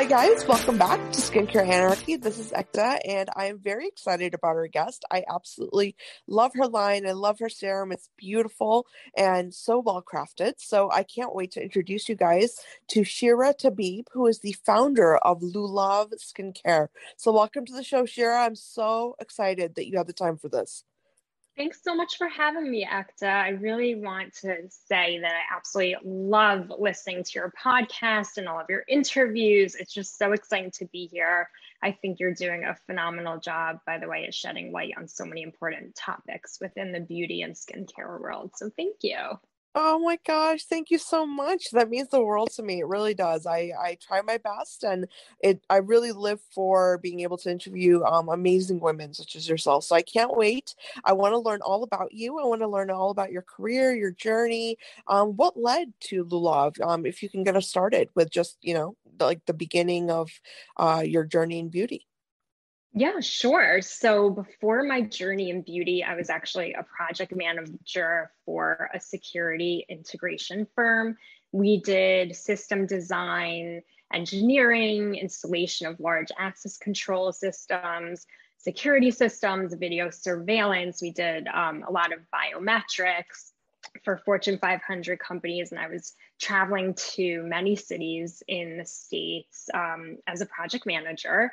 Hi, guys. Welcome back to Skincare Anarchy. This is Ekta, and I am very excited about our guest. I absolutely love her line. I love her serum. It's beautiful and so well crafted. So I can't wait to introduce you guys to Shira Tabib, who is the founder of Lulav Skincare. So, welcome to the show, Shira. I'm so excited that you have the time for this. Thanks so much for having me, Ekta. I really want to say that I absolutely love listening to your podcast and all of your interviews. It's just so exciting to be here. I think you're doing a phenomenal job, by the way, at shedding light on so many important topics within the beauty and skincare world. So thank you. Oh my gosh, thank you so much. That means the world to me. It really does. I I try my best and it I really live for being able to interview um amazing women such as yourself. So I can't wait. I want to learn all about you. I want to learn all about your career, your journey. Um what led to Lulav? Um if you can get us started with just, you know, like the beginning of uh your journey in beauty. Yeah, sure. So before my journey in beauty, I was actually a project manager for a security integration firm. We did system design, engineering, installation of large access control systems, security systems, video surveillance. We did um, a lot of biometrics for Fortune 500 companies, and I was traveling to many cities in the States um, as a project manager.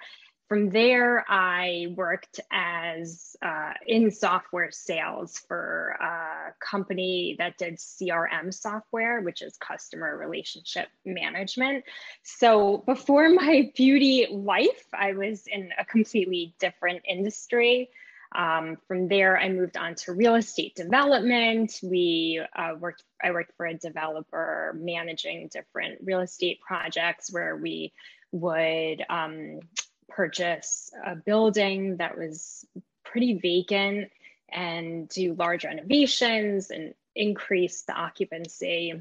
From there, I worked as uh, in software sales for a company that did CRM software, which is customer relationship management. So before my beauty life, I was in a completely different industry. Um, from there, I moved on to real estate development. We uh, worked. I worked for a developer managing different real estate projects where we would um, purchase a building that was pretty vacant and do large renovations and increase the occupancy.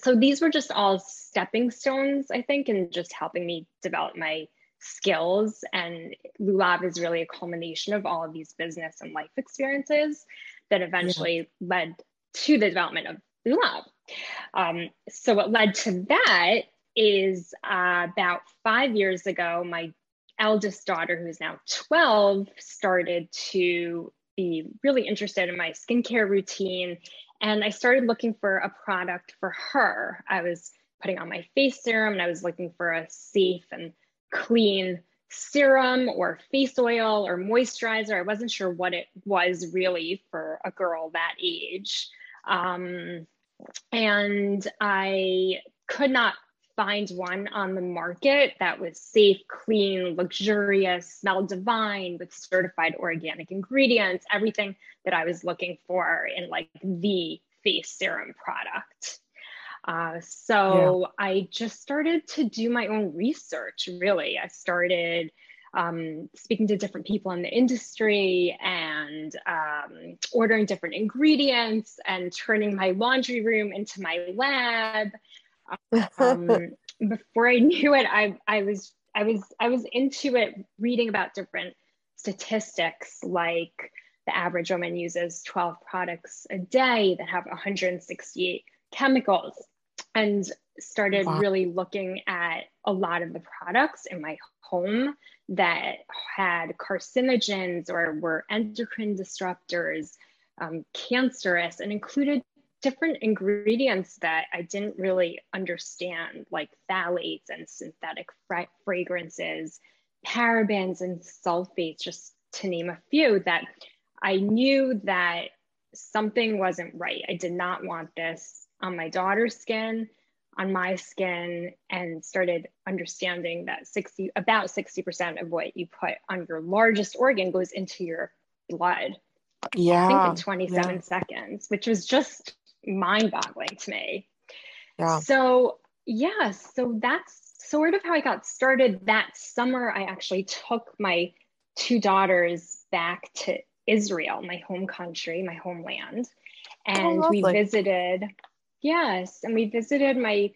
So these were just all stepping stones, I think, and just helping me develop my skills. And Lulav is really a culmination of all of these business and life experiences that eventually yeah. led to the development of Lulav. Um, so what led to that is uh, about five years ago, my eldest daughter, who's now 12, started to be really interested in my skincare routine. And I started looking for a product for her. I was putting on my face serum and I was looking for a safe and clean serum or face oil or moisturizer. I wasn't sure what it was really for a girl that age. Um, and I could not find one on the market that was safe, clean, luxurious, smelled divine with certified organic ingredients, everything that I was looking for in like the face serum product. Uh, so yeah. I just started to do my own research, really. I started um, speaking to different people in the industry and um, ordering different ingredients and turning my laundry room into my lab um, before I knew it, I, I was I was I was into it reading about different statistics like the average woman uses 12 products a day that have 168 chemicals and started wow. really looking at a lot of the products in my home that had carcinogens or were endocrine disruptors um, cancerous and included different ingredients that I didn't really understand, like phthalates and synthetic fra- fragrances, parabens and sulfates, just to name a few, that I knew that something wasn't right. I did not want this on my daughter's skin, on my skin, and started understanding that 60, about 60% of what you put on your largest organ goes into your blood. Yeah. I think in 27 yeah. seconds, which was just mind boggling to me. Yeah. So, yeah, so that's sort of how I got started. That summer, I actually took my two daughters back to Israel, my home country, my homeland. And oh, we visited, yes, and we visited my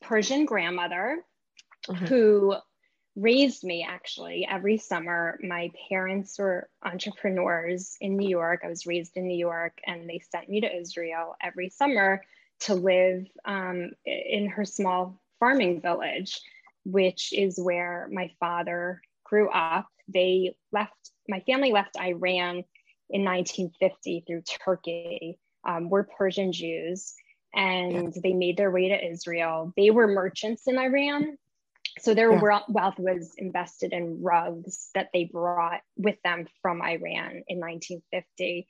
Persian grandmother mm-hmm. who raised me actually every summer. My parents were entrepreneurs in New York. I was raised in New York, and they sent me to Israel every summer to live um, in her small farming village. which is where my father grew up. They left, my family left Iran in 1950 through Turkey. Um, we're Persian Jews and they made their way to Israel. They were merchants in Iran. So their yeah. wealth was invested in rugs that they brought with them from Iran in 1950.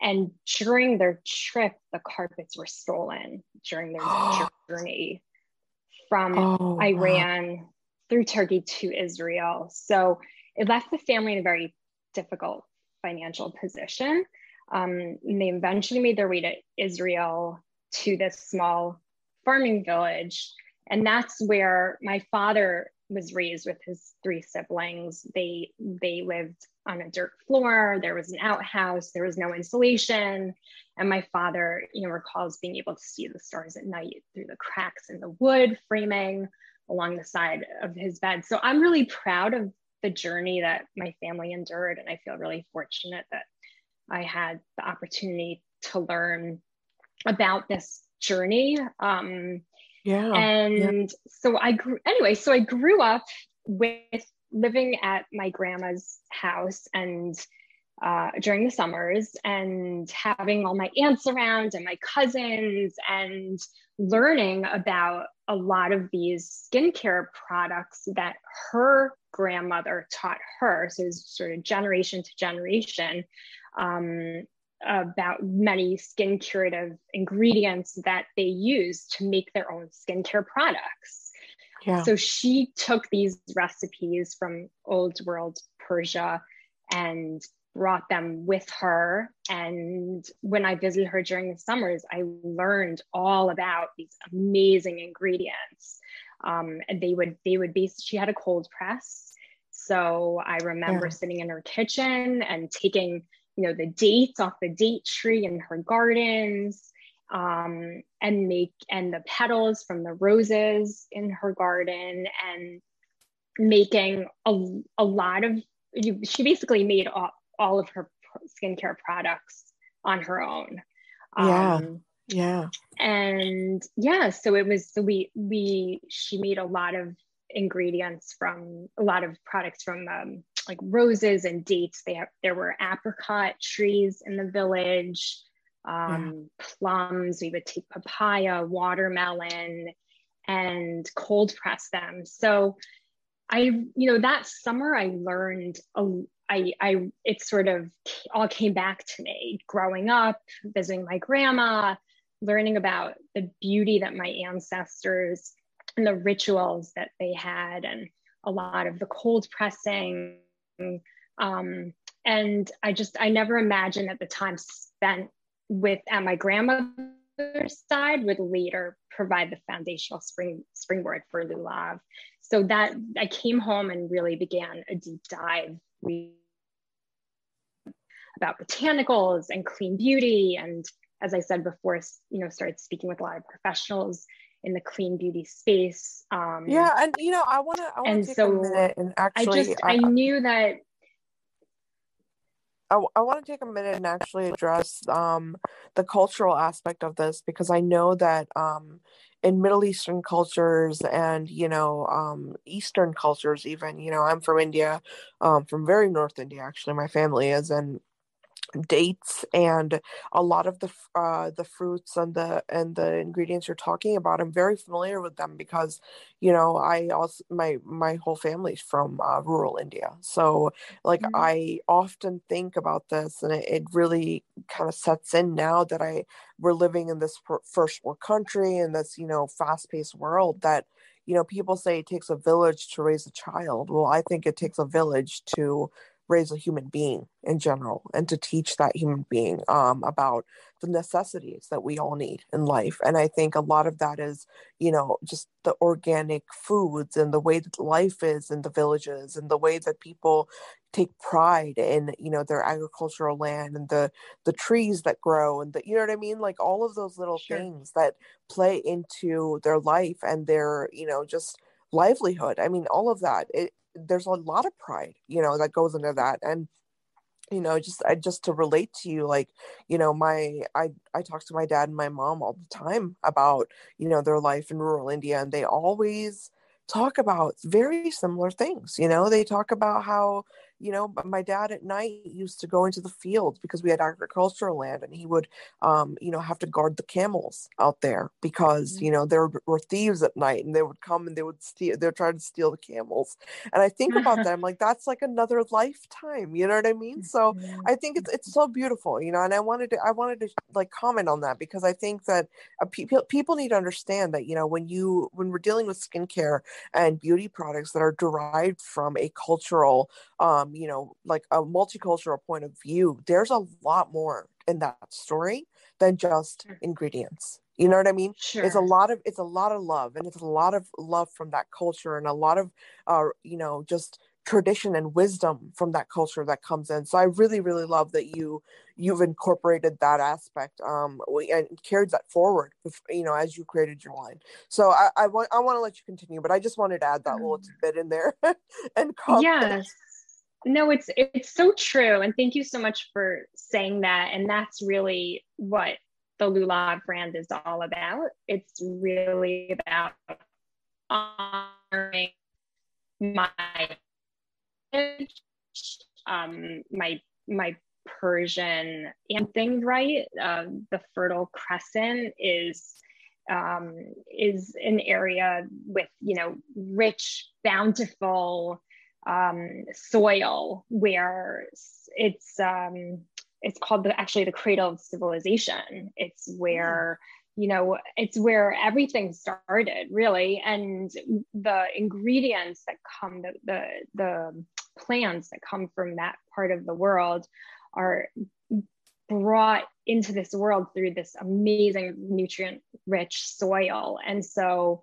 And during their trip, the carpets were stolen during their journey from oh, Iran wow. through Turkey to Israel. So it left the family in a very difficult financial position. Um, they eventually made their way to Israel to this small farming village. And that's where my father was raised with his three siblings. They they lived on a dirt floor. There was an outhouse. There was no insulation. And my father, you know, recalls being able to see the stars at night through the cracks in the wood framing along the side of his bed. So I'm really proud of the journey that my family endured. And I feel really fortunate that I had the opportunity to learn about this journey. Um, yeah. And yeah. so I grew, anyway, so I grew up with living at my grandma's house and uh, during the summers and having all my aunts around and my cousins and learning about a lot of these skincare products that her grandmother taught her. So it's sort of generation to generation um, about many skin curative ingredients that they use to make their own skincare products. Yeah. So she took these recipes from old world Persia and brought them with her. And when I visited her during the summers, I learned all about these amazing ingredients. Um, and they would they would be she had a cold press. So I remember yeah. sitting in her kitchen and taking you know the dates off the date tree in her gardens um, and make and the petals from the roses in her garden and making a, a lot of she basically made all, all of her skincare products on her own. Yeah. Um, yeah. and yeah so it was so we we she made a lot of ingredients from a lot of products from um, like roses and dates. They have there were apricot trees in the village, um, yeah. plums. We would take papaya, watermelon, and cold press them. So I, you know, that summer I learned a, I, I, it sort of all came back to me growing up, visiting my grandma, learning about the beauty that my ancestors and the rituals that they had, and a lot of the cold pressing um, and I just, I never imagined that the time spent with at my grandmother's side would later provide the foundational spring springboard for Lulav. So that I came home and really began a deep dive about botanicals and clean beauty. And as I said before, you know, started speaking with a lot of professionals in the clean beauty space. Um, yeah, and you know, I want to. And so and actually, I just I, I knew that. I, I want to take a minute and actually address um, the cultural aspect of this because I know that um, in Middle Eastern cultures and you know um, Eastern cultures, even you know, I'm from India, um, from very North India. Actually, my family is, and dates and a lot of the uh, the fruits and the and the ingredients you're talking about i'm very familiar with them because you know i also my my whole family's from uh, rural india so like mm-hmm. i often think about this and it, it really kind of sets in now that i we're living in this first world country and this you know fast-paced world that you know people say it takes a village to raise a child well i think it takes a village to raise a human being in general and to teach that human being um, about the necessities that we all need in life. And i think a lot of that is you know just the organic foods and the way that life is in the villages and the way that people take pride in you know their agricultural land and the the trees that grow and the you know what i mean? Like all of those little sure. things that play into their life and their you know just livelihood. I mean all of that. It, there's a lot of pride you know that goes into that and you know just i just to relate to you like you know my i i talk to my dad and my mom all the time about you know their life in rural india and they always talk about very similar things. You know, they talk about how you know, my dad at night used to go into the fields because we had agricultural land and he would, um, you know, have to guard the camels out there because, mm-hmm. you know, there were thieves at night and they would come and they would steal, they're trying to steal the camels. And I think about that, I'm like, that's like another lifetime, you know what I mean? So mm-hmm. I think it's, it's so beautiful, you know, and I wanted to, I wanted to like comment on that because I think that uh, people, people need to understand that, you know, when you, when we're dealing with skincare and beauty products that are derived from a cultural, um, you know like a multicultural point of view there's a lot more in that story than just ingredients you know what i mean sure. it's a lot of it's a lot of love and it's a lot of love from that culture and a lot of uh you know just tradition and wisdom from that culture that comes in so i really really love that you you've incorporated that aspect um and carried that forward you know as you created your line so i i want i want to let you continue but i just wanted to add that little mm. bit in there and comment. yes no it's it's so true and thank you so much for saying that and that's really what the lulav brand is all about. It's really about honoring my um my my persian and right? Uh, the fertile crescent is um, is an area with you know rich bountiful um, soil where it's um, it's called the actually the cradle of civilization. It's where you know it's where everything started really, and the ingredients that come the the, the plants that come from that part of the world are brought into this world through this amazing nutrient rich soil and so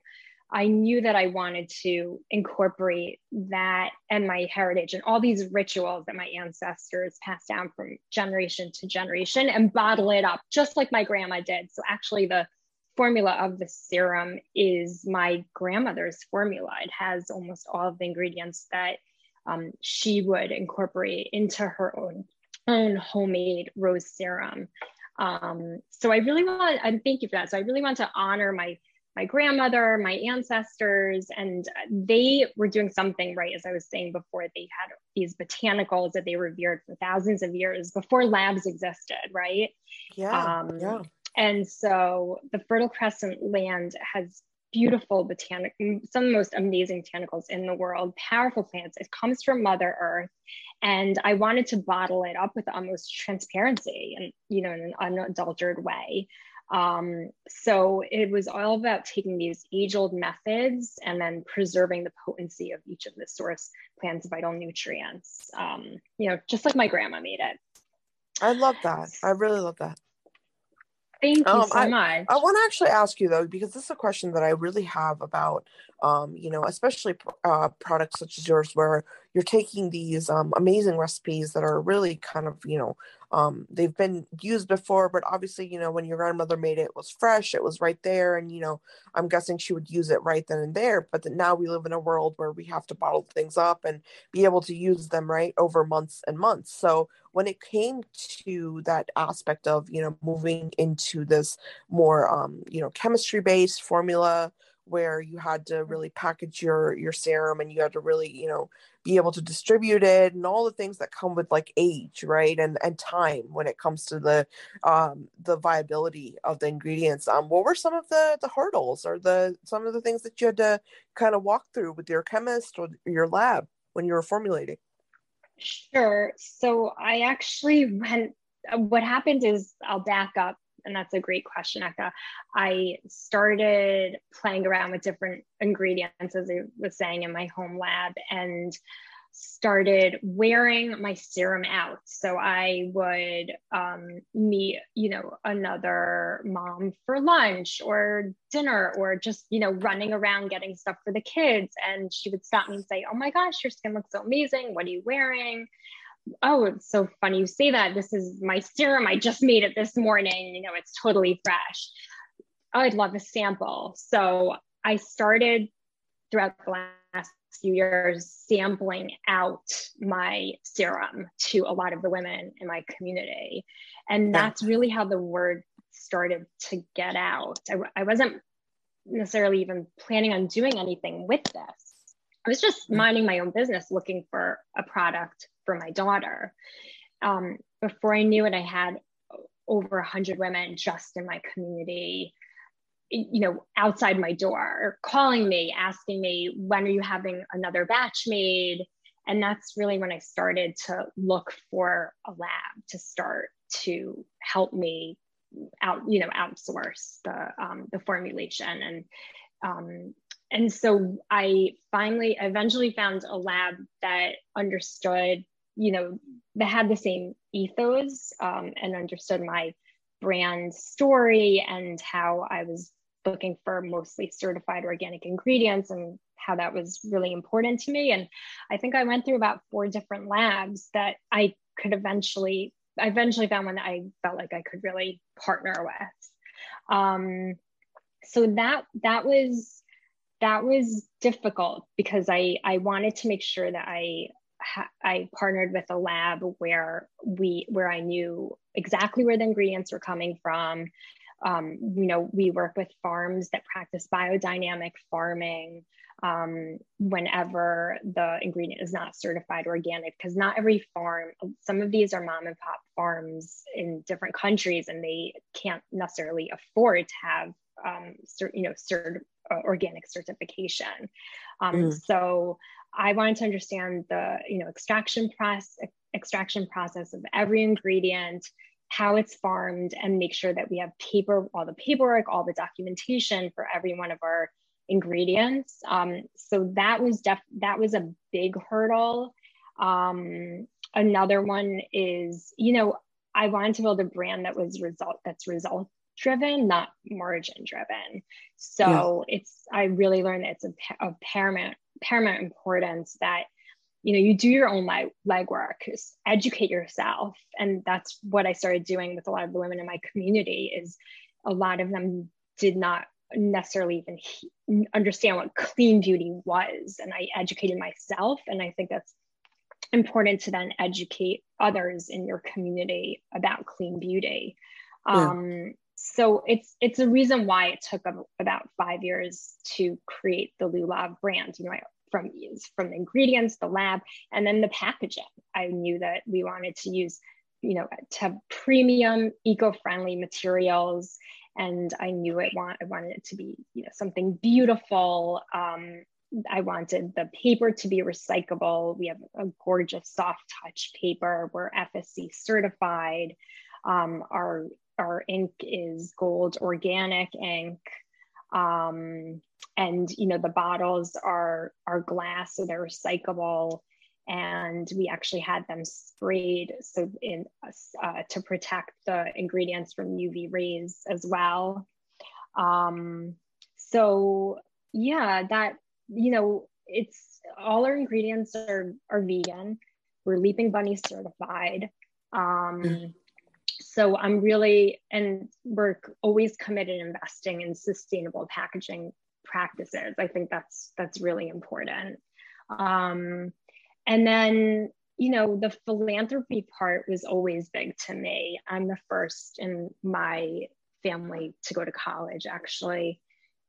I knew that I wanted to incorporate that and my heritage and all these rituals that my ancestors passed down from generation to generation and bottle it up just like my grandma did. So, actually, the formula of the serum is my grandmother's formula. It has almost all of the ingredients that um, she would incorporate into her own, own homemade rose serum. Um, so I really want, and thank you for that. So I really want to honor my my grandmother, my ancestors, and they were doing something right. As I was saying before, they had these botanicals that they revered for thousands of years before labs existed, right? Yeah. Um, yeah. And so the Fertile Crescent land has beautiful botanic, some of the most amazing botanicals in the world, powerful plants. It comes from Mother Earth. And I wanted to bottle it up with almost transparency and, you know, in an unadulterated way. Um, so it was all about taking these age old methods and then preserving the potency of each of the source plant's vital nutrients. Um, you know, just like my grandma made it. I love that. I really love that. Thank you um, so I, much. I want to actually ask you though, because this is a question that I really have about, um, you know, especially uh, products such as yours, where you're taking these um, amazing recipes that are really kind of, you know, um, they've been used before, but obviously, you know, when your grandmother made it, it was fresh, it was right there, and you know, I'm guessing she would use it right then and there. But now we live in a world where we have to bottle things up and be able to use them right over months and months. So when it came to that aspect of you know moving into this more um, you know chemistry based formula where you had to really package your your serum and you had to really you know be able to distribute it and all the things that come with like age right and and time when it comes to the um the viability of the ingredients. Um what were some of the the hurdles or the some of the things that you had to kind of walk through with your chemist or your lab when you were formulating sure so i actually went what happened is i'll back up and that's a great question, Ekta. I started playing around with different ingredients, as I was saying, in my home lab, and started wearing my serum out. So I would um, meet, you know, another mom for lunch or dinner or just, you know, running around getting stuff for the kids. And she would stop me and say, Oh my gosh, your skin looks so amazing. What are you wearing? oh, it's so funny you say that. This is my serum. I just made it this morning. You know, it's totally fresh. Oh, I'd love a sample. So I started throughout the last few years sampling out my serum to a lot of the women in my community. And that's really how the word started to get out. I, I wasn't necessarily even planning on doing anything with this. I was just minding my own business, looking for a product for my daughter. Um, before I knew it, I had over 100 women just in my community you know outside my door calling me asking me when are you having another batch made and that's really when i started to look for a lab to start to help me out you know outsource the um, the formulation. And um, and so i finally eventually found a lab that understood you know that had the same ethos um, and understood my brand story and how i was looking for mostly certified organic ingredients and how that was really important to me. And I think I went through about four different labs that I could eventually, I eventually found one that I felt like I could really partner with. Um, so that that was that was difficult because I I wanted to make sure that I I partnered with a lab where we where I knew exactly where the ingredients were coming from, um, you know, we work with farms that practice biodynamic farming um, whenever the ingredient is not certified organic, because not every farm, some of these are mom and pop farms in different countries, and they can't necessarily afford to have, um, cert, you know, cert, uh, organic certification. Um, mm. So I wanted to understand the, you know, extraction process, extraction process of every ingredient how it's farmed and make sure that we have paper, all the paperwork, all the documentation for every one of our ingredients. Um, so that was def that was a big hurdle. Um, another one is, you know, I wanted to build a brand that was result that's result driven, not margin driven. So yeah. it's I really learned that it's a, a paramount paramount importance that you know you do your own leg legwork educate yourself. And that's what i started doing with a lot of the women in my community is a lot of them did not necessarily even understand what clean beauty was. And i educated myself. And i think that's important to then educate others in your community about clean beauty. Yeah. um, so it's it's a reason why it took about five years to create the lulav brand. You know i from from the ingredients, the lab, and then the packaging. I knew that we wanted to use, you know, to have premium, eco-friendly materials, and I knew it want I wanted it to be, you know, something beautiful. Um, I wanted the paper to be recyclable. We have a gorgeous soft touch paper. We're FSC certified. Um, our our ink is gold organic ink. Um, and you know the bottles are are glass so they're recyclable. And we actually had them sprayed so in uh, to protect the ingredients from uv rays as well. Um, so yeah that you know it's all our ingredients are are vegan. We're leaping bunny certified. Um, mm. So i'm really and we're always committed investing in sustainable packaging practices. I think that's that's really important. Um, and then you know the philanthropy part was always big to me. I'm the first in my family to go to college actually.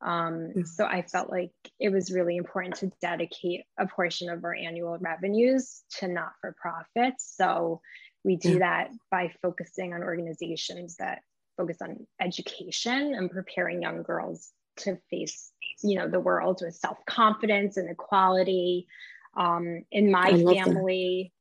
Um, mm. so I felt like it was really important to dedicate a portion of our annual revenues to not for profits. So we do that by focusing on organizations that focus on education and preparing young girls to face you know the world with self-confidence and equality. Um, in my family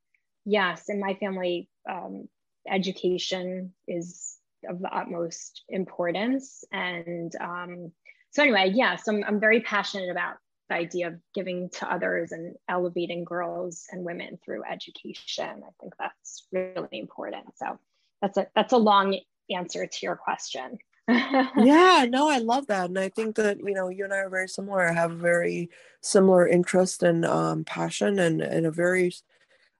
that. yes in my family um, education is of the utmost importance. And um, so anyway yes I'm, I'm very passionate about the idea of giving to others and elevating girls and women through education i think that's really important so that's a that's a long answer to your question yeah, no, I love that. And I think that, you know, you and I are very similar. I have very similar interest and um, passion and, and a very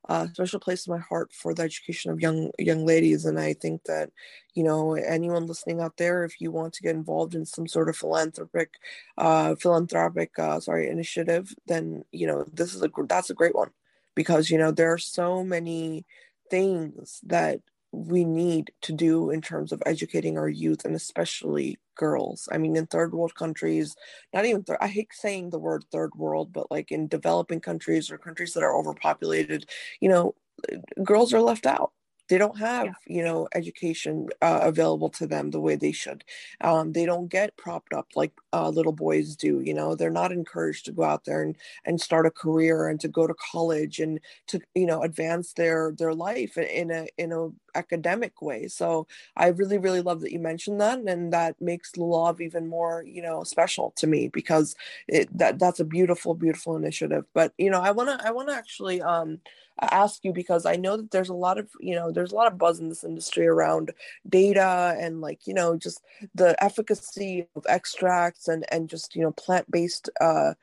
uh, special place in my heart for the education of young young ladies. And I think that, you know, anyone listening out there, if you want to get involved in some sort of philanthropic, uh, philanthropic, uh, sorry, initiative, then, you know, this is a, that's a great one because, you know, there are so many things that we need to do in terms of educating our youth and especially girls. I mean, in third world countries, not even, I hate saying the word third world, but like in developing countries or countries that are overpopulated, you know, uh, girls are left out they don't have yeah. you know education uh, available to them the way they should. Um, they don't get propped up like uh, little boys do you know? They're not encouraged to go out there and, and start a career and to go to college and to you know advance their their life in a in a academic way. So i really really love that you mentioned that and that makes lulav even more you know special to me because it that that's a beautiful beautiful initiative. But you know i want to i want to actually um ask you because I know that there's a lot of, you know, there's a lot of buzz in this industry around data and like, you know, just the efficacy of extracts and and just, you know, plant-based uh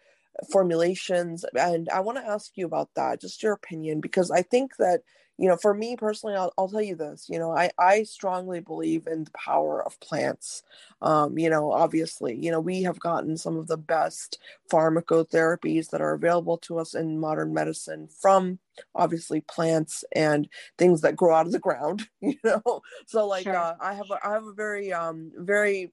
formulations and I want to ask you about that, just your opinion because I think that you know for me personally I'll, I'll tell you this you know i i strongly believe in the power of plants um you know obviously you know we have gotten some of the best pharmacotherapies that are available to us in modern medicine from obviously plants and things that grow out of the ground you know so like sure. uh, i have a, i have a very um very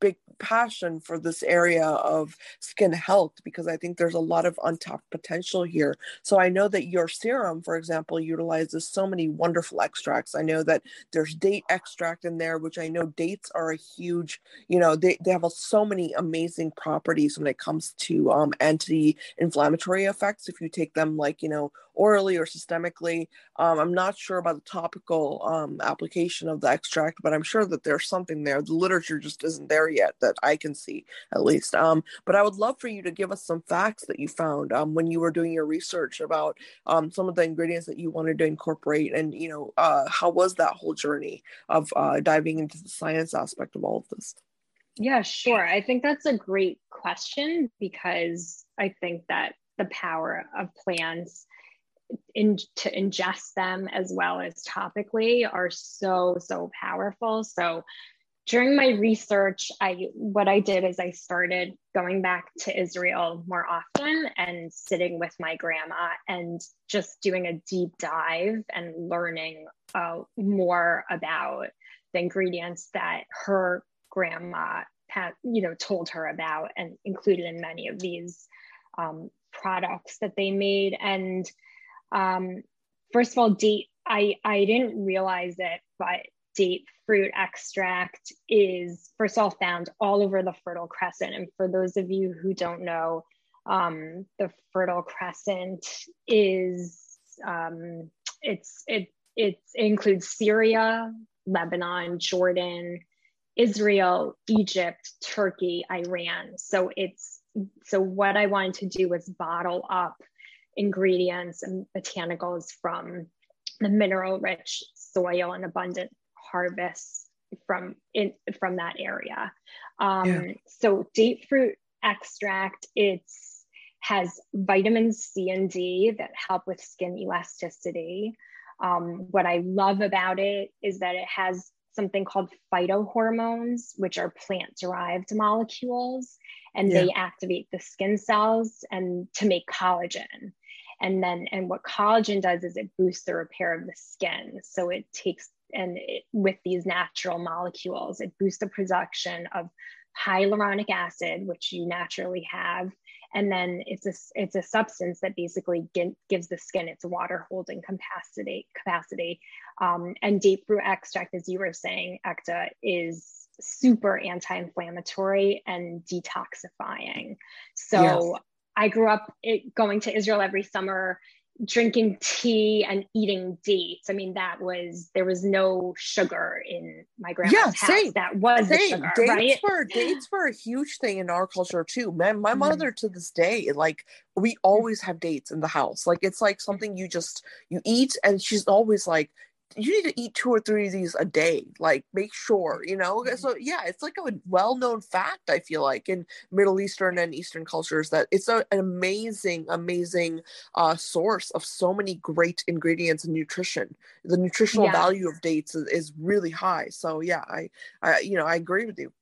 big passion for this area of skin health because I think there's a lot of untapped potential here. So I know that your serum, for example, utilizes so many wonderful extracts. I know that there's date extract in there, which I know dates are a huge, you know, they, they have a, so many amazing properties when it comes to um, anti-inflammatory effects if you take them like, you know, orally or systemically. Um, I'm not sure about the topical um, application of the extract, but I'm sure that there's something there. The literature just isn't there yet that I can see, at least. Um, but I would love for you to give us some facts that you found um, when you were doing your research about um, some of the ingredients that you wanted to incorporate, and you know, uh, how was that whole journey of uh, diving into the science aspect of all of this? Yeah, sure. I think that's a great question because I think that the power of plants in, to ingest them as well as topically are so so powerful. So during my research i what i did is i started going back to israel more often and sitting with my grandma and just doing a deep dive and learning uh, more about the ingredients that her grandma had you know told her about and included in many of these um, products that they made. And um, first of all, date, I, I didn't realize it, but date fruit extract is, first of all, found all over the Fertile Crescent. And for those of you who don't know, um, the Fertile Crescent is, um, it's, it, it includes Syria, Lebanon, Jordan, Israel, Egypt, Turkey, Iran. So it's, so what I wanted to do was bottle up ingredients and botanicals from the mineral rich soil and abundant harvests from in from that area um, yeah. so date fruit extract it's has vitamins c and d that help with skin elasticity um, what i love about it is that it has something called phytohormones which are plant derived molecules and yeah. they activate the skin cells and to make collagen and then and what collagen does is it boosts the repair of the skin. So it takes and it, with these natural molecules it boosts the production of hyaluronic acid which you naturally have. And then it's a it's a substance that basically gives the skin its water holding capacity capacity. Um, and fruit extract as you were saying Ekta is super anti-inflammatory and detoxifying. So yes. I grew up it, going to Israel every summer, drinking tea and eating dates. I mean, that was there was no sugar in my grandma's yeah, house. Same. That was same. Sugar, dates right? were dates were a huge thing in our culture too. My, my mm-hmm. mother to this day, like we always have dates in the house. Like it's like something you just you eat, and she's always like, you need to eat two or three of these a day like make sure you know? Mm-hmm. so yeah it's like a well-known fact i feel like in middle eastern and eastern cultures that it's a, an amazing amazing uh, source of so many great ingredients and nutrition. The nutritional yeah. value of dates is, is really high. So yeah I, I you know i agree with you.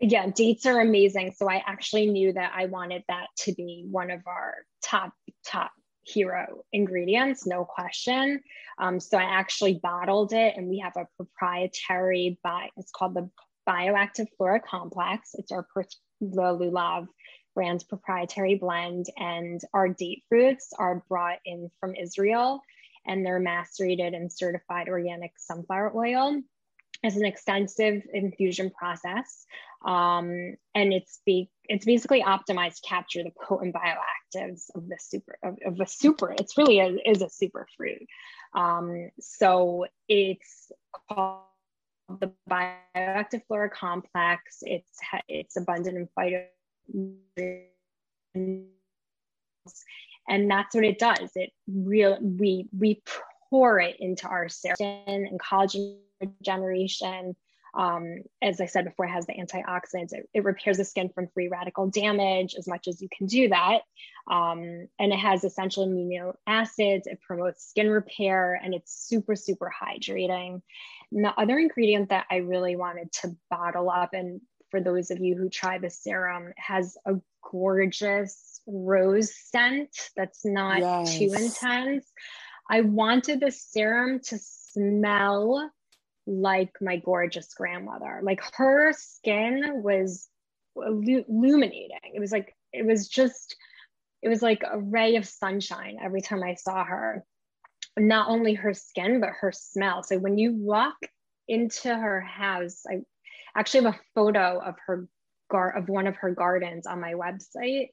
Yeah dates are amazing. So i actually knew that i wanted that to be one of our top top hero ingredients, no question. Um, so I actually bottled it, and we have a proprietary by it's called the bioactive flora complex. It's our the Lulav brand's proprietary blend, and our date fruits are brought in from Israel, and they're macerated in certified organic sunflower oil. It's an extensive infusion process, um, and it's be it's basically optimized to capture the potent bioactives of the super of, of a super. It's really a, is a super fruit. Um, so it's called the bioactive flora complex. It's it's abundant in phyto and that's what it does. It real we we pour it into our serum and collagen regeneration. Um, as I said before, it has the antioxidants. It, it, repairs the skin from free radical damage as much as you can do that. Um, and it has essential amino acids. It promotes skin repair and it's super, super hydrating. And the other ingredient that I really wanted to bottle up, and for those of you who try the serum, has a gorgeous rose scent that's not yes. too intense. I wanted the serum to smell like my gorgeous grandmother. Like her skin was illuminating. It was like, it was just, it was like a ray of sunshine every time I saw her. Not only her skin, but her smell. So when you walk into her house, I actually have a photo of her gar- of one of her gardens on my website,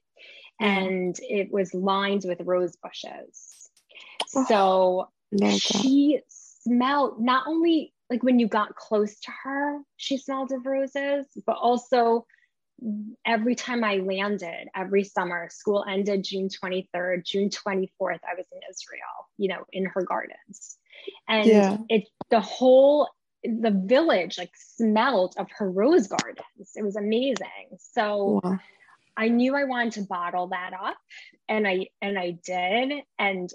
and it was lined with rose bushes. Oh, so she smelled not only like when you got close to her, she smelled of roses, but also every time I landed every summer, school ended June 23rd, June 24th, I was in Israel, you know, in her gardens. And yeah. it the whole the village like smelled of her rose gardens. It was amazing. So wow. I knew I wanted to bottle that up and I and I did and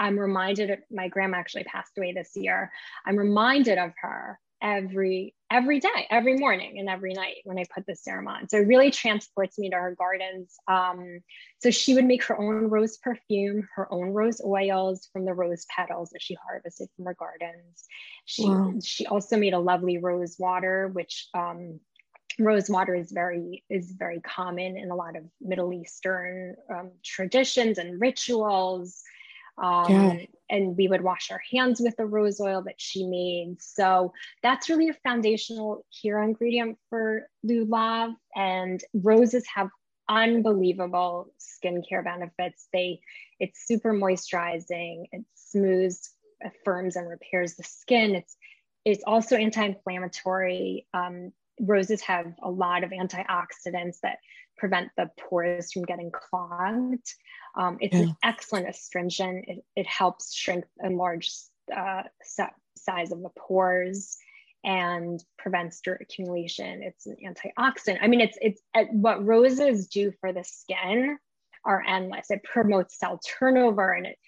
I'm reminded of, my grandma actually passed away this year. I'm reminded of her every every day, every morning and every night when I put the serum on. So it really transports me to her gardens. Um, so she would make her own rose perfume, her own rose oils from the rose petals that she harvested from her gardens. She wow. she also made a lovely rose water, which um, rose water is very is very common in a lot of Middle Eastern um, traditions and rituals. Um, yeah. And we would wash our hands with the rose oil that she made. So that's really a foundational hero ingredient for Lulav. And roses have unbelievable skincare benefits. They, it's super moisturizing. It smooths, firms, and repairs the skin. It's it's also anti-inflammatory. Um, roses have a lot of antioxidants that prevent the pores from getting clogged. Um, it's yeah. an excellent astringent. It, it helps shrink and enlarge uh, size of the pores and prevents dirt accumulation. It's an antioxidant. I mean, it's it's what roses do for the skin are endless. It promotes cell turnover and it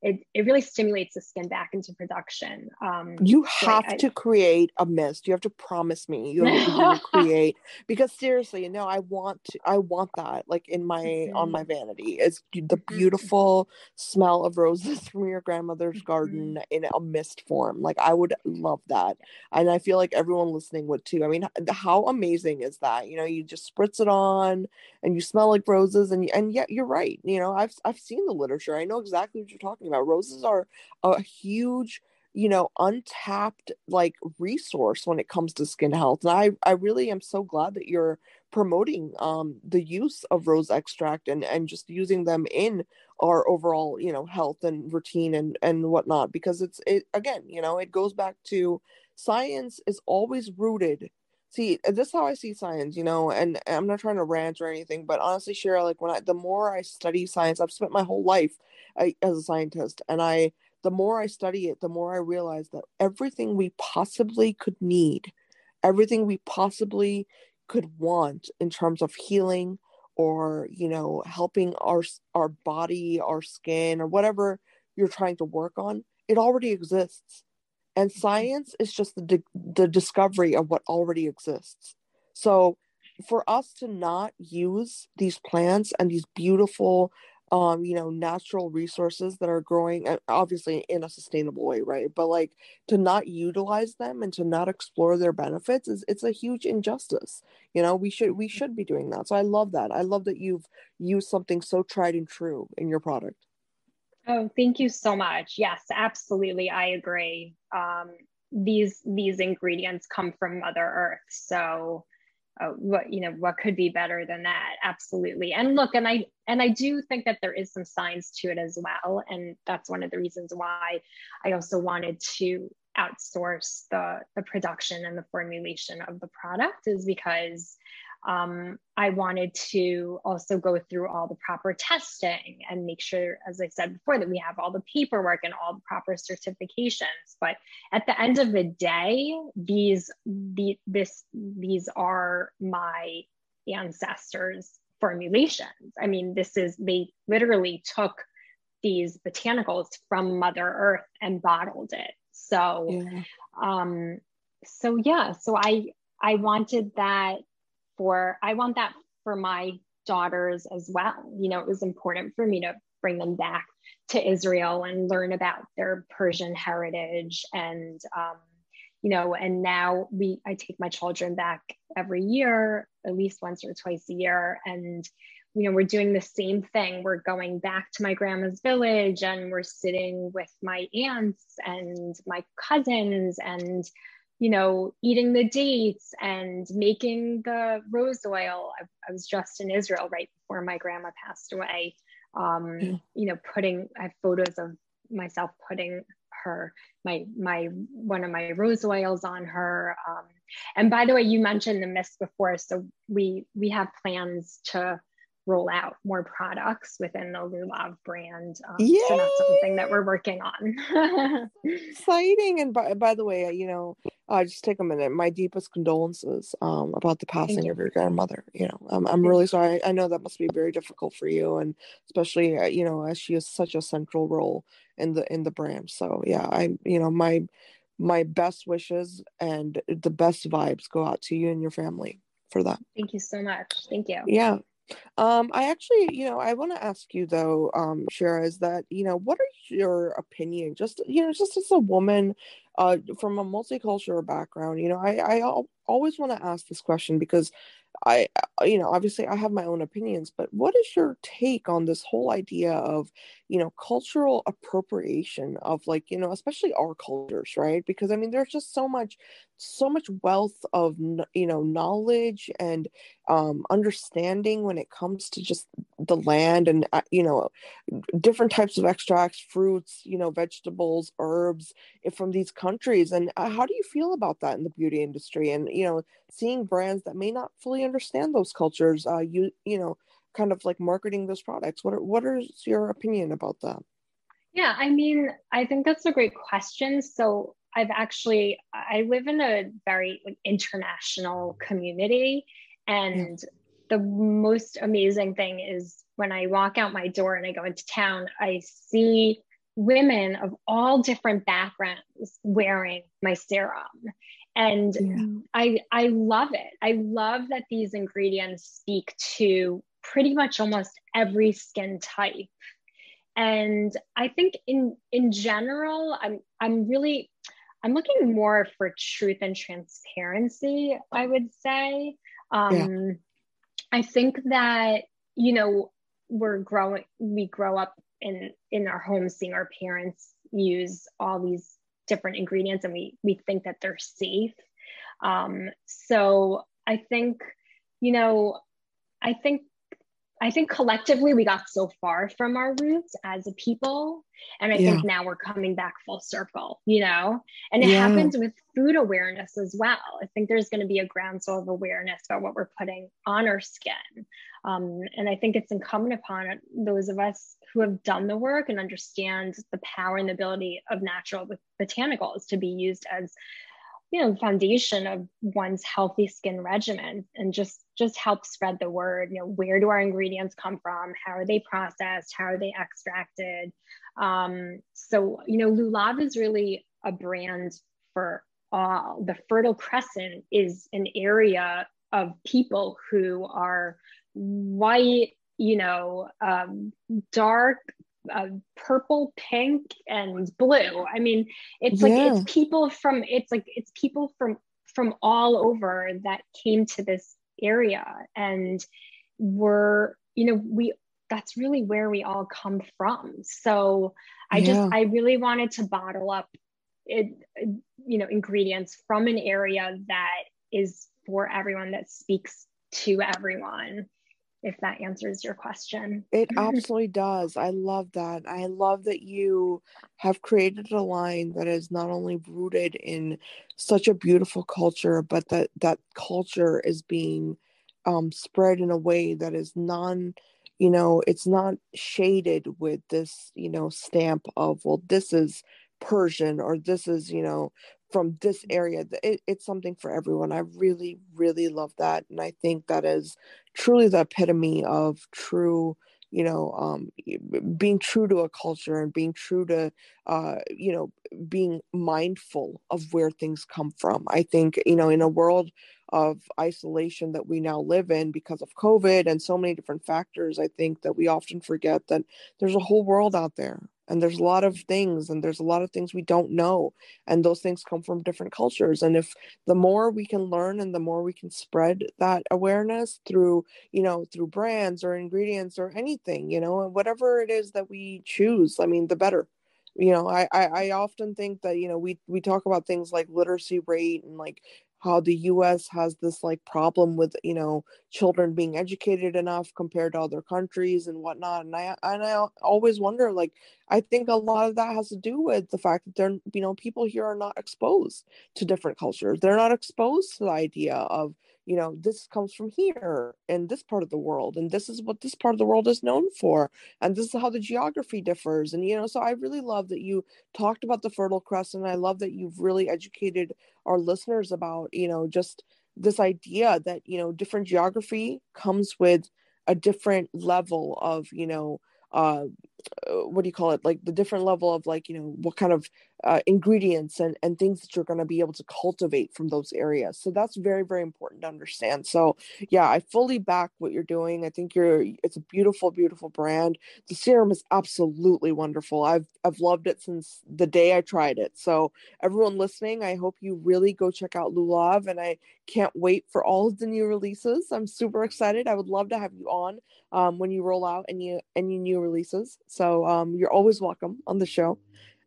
it, it really stimulates the skin back into production. Um, you have so I, to create a mist. You have to promise me you have to create because seriously, you know, I want to, I want that like in my mm-hmm. on my vanity. It's the mm-hmm. beautiful smell of roses from your grandmother's mm-hmm. garden in a mist form. Like I would love that, and I feel like everyone listening would too. I mean, how amazing is that? You know, you just spritz it on, and you smell like roses, and and yet you're right. You know, I've I've seen the literature. I know exactly what you're talking about. Roses are a huge, you know, untapped like resource when it comes to skin health. And I, I really am so glad that you're promoting um, the use of rose extract and, and just using them in our overall, you know, health and routine and, and whatnot, because it's, it, again, you know, it goes back to science is always rooted see uh, this is how i see science you know and i'm not trying to rant or anything but honestly Shira, like when i the more i study science i've spent my whole life I, as a scientist and i the more i study it the more i realize that everything we possibly could need everything we possibly could want in terms of healing or you know helping our our body our skin or whatever you're trying to work on it already exists and science is just the, di- the discovery of what already exists. So for us to not use these plants and these beautiful um you know natural resources that are growing obviously in a sustainable way right? But like to not utilize them and to not explore their benefits is it's a huge injustice. You know we should we should be doing that. So i love that. I love that you've used something so tried and true in your product oh thank you so much. Yes absolutely. I agree. Um these these ingredients come from mother earth. So uh, what you know what could be better than that? Absolutely. And look and i and i do think that there is some science to it as well. And that's one of the reasons why i also wanted to outsource the the production and the formulation of the product is because um, I wanted to also go through all the proper testing and make sure, as I said before, that we have all the paperwork and all the proper certifications. But at the end of the day, these the, this these are my ancestors' formulations. I mean, this is they literally took these botanicals from Mother Earth and bottled it. So, yeah. um, so yeah, so I I wanted that for i want that for my daughters as well. You know it was important for me to bring them back to israel and learn about their persian heritage. And um, you know and now we i take my children back every year at least once or twice a year. And you know we're doing the same thing. We're going back to my grandma's village and we're sitting with my aunts and my cousins and you know, eating the dates and making the rose oil. I, I, was just in Israel right before my grandma passed away. Um, yeah. You know, putting I have photos of myself putting her my my one of my rose oils on her. Um, and by the way, you mentioned the mist before, so we we have plans to roll out more products within the Lulav brand. Um, so that's something that we're working on. Exciting. And by, by the way, you know, uh, just take a minute. My deepest condolences um, about the passing you. of your grandmother. You know, um, I'm really sorry. I know that must be very difficult for you, and especially uh, you know as she has such a central role in the in the brand. So yeah, I you know my my best wishes and the best vibes go out to you and your family for that. Thank you so much. Thank you. Yeah. Um, I actually, you know, I want to ask you though, um, Shira, is that, you know, what are your opinion, just, you know, just as a woman, uh, from a multicultural background, you know, I, I always want to ask this question because I, uh, you know, obviously I have my own opinions, but what is your take on this whole idea of, you know, cultural appropriation of like, you know, especially our cultures, right? Because I mean, there's just so much, so much wealth of, you know, knowledge and um, understanding when it comes to just the land and, uh, you know, different types of extracts, fruits, you know, vegetables, herbs from these countries. And uh, how do you feel about that in the beauty industry? And, you know, seeing brands that may not fully understand those cultures uh you you know kind of like marketing those products what are, what is your opinion about that yeah i mean i think that's a great question so i've actually i live in a very like, international community and yeah. the most amazing thing is when i walk out my door and i go into town i see women of all different backgrounds wearing my serum and yeah. i i love it i love that these ingredients speak to pretty much almost every skin type and i think in in general i'm i'm really i'm looking more for truth and transparency i would say um yeah. i think that you know we're growing we grow up in in our homes seeing our parents use all these different ingredients and we we think that they're safe um, so i think you know i think I think collectively we got so far from our roots as a people. And I yeah. think now we're coming back full circle, you know? And it yeah. happens with food awareness as well. I think there's going to be a groundswell of awareness about what we're putting on our skin. Um, and I think it's incumbent upon those of us who have done the work and understand the power and the ability of natural botanicals to be used as you know foundation of one's healthy skin regimen and just just help spread the word you know where do our ingredients come from? How are they processed? How are they extracted? Um, so you know lulav is really a brand for all. The fertile crescent is an area of people who are white you know, um, dark uh, purple, pink, and blue. I mean, it's yeah. like it's people from it's like it's people from from all over that came to this area and were you know we that's really where we all come from so i yeah. just i really wanted to bottle up it you know ingredients from an area that is for everyone that speaks to everyone if that answers your question. It absolutely does. I love that. I love that you have created a line that is not only rooted in such a beautiful culture, but that that culture is being um, spread in a way that is non, you know, it's not shaded with this, you know, stamp of, well, this is Persian or this is, you know, from this area it, it's something for everyone. I really really love that and i think that is truly the epitome of true you know um, being true to a culture and being true to uh, you know being mindful of where things come from. I think you know in a world of isolation that we now live in because of covid and so many different factors i think that we often forget that there's a whole world out there and there's a lot of things and there's a lot of things we don't know and those things come from different cultures and if the more we can learn and the more we can spread that awareness through you know through brands or ingredients or anything you know and whatever it is that we choose i mean the better. You know I, I i often think that you know we we talk about things like literacy rate and like how the US has this like problem with you know children being educated enough compared to other countries and whatnot and I and I always wonder like I think a lot of that has to do with the fact that they're you know people here are not exposed to different cultures. They're not exposed to the idea of you know this comes from here in this part of the world and this is what this part of the world is known for and this is how the geography differs and you know so i really love that you talked about the fertile crescent i love that you've really educated our listeners about you know just this idea that you know different geography comes with a different level of you know uh, uh, what do you call it? Like the different level of like you know what kind of uh, ingredients and and things that you're going to be able to cultivate from those areas. So that's very very important to understand. So yeah i fully back what you're doing. I think you're it's a beautiful beautiful brand. The serum is absolutely wonderful. I've i've loved it since the day i tried it. So everyone listening i hope you really go check out lulav and i can't wait for all of the new releases. I'm super excited. I would love to have you on um, when you roll out any any new releases so um, you're always welcome on the show.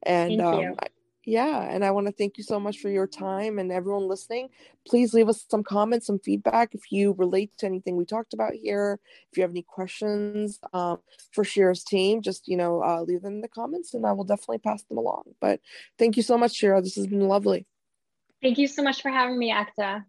And um, yeah, and I want to thank you so much for your time and everyone listening. Please leave us some comments, some feedback if you relate to anything we talked about here. If you have any questions um, for Shira's team, just you know uh, leave them in the comments, and I will definitely pass them along. But thank you so much, Shira. This has been lovely. Thank you so much for having me, Ekta.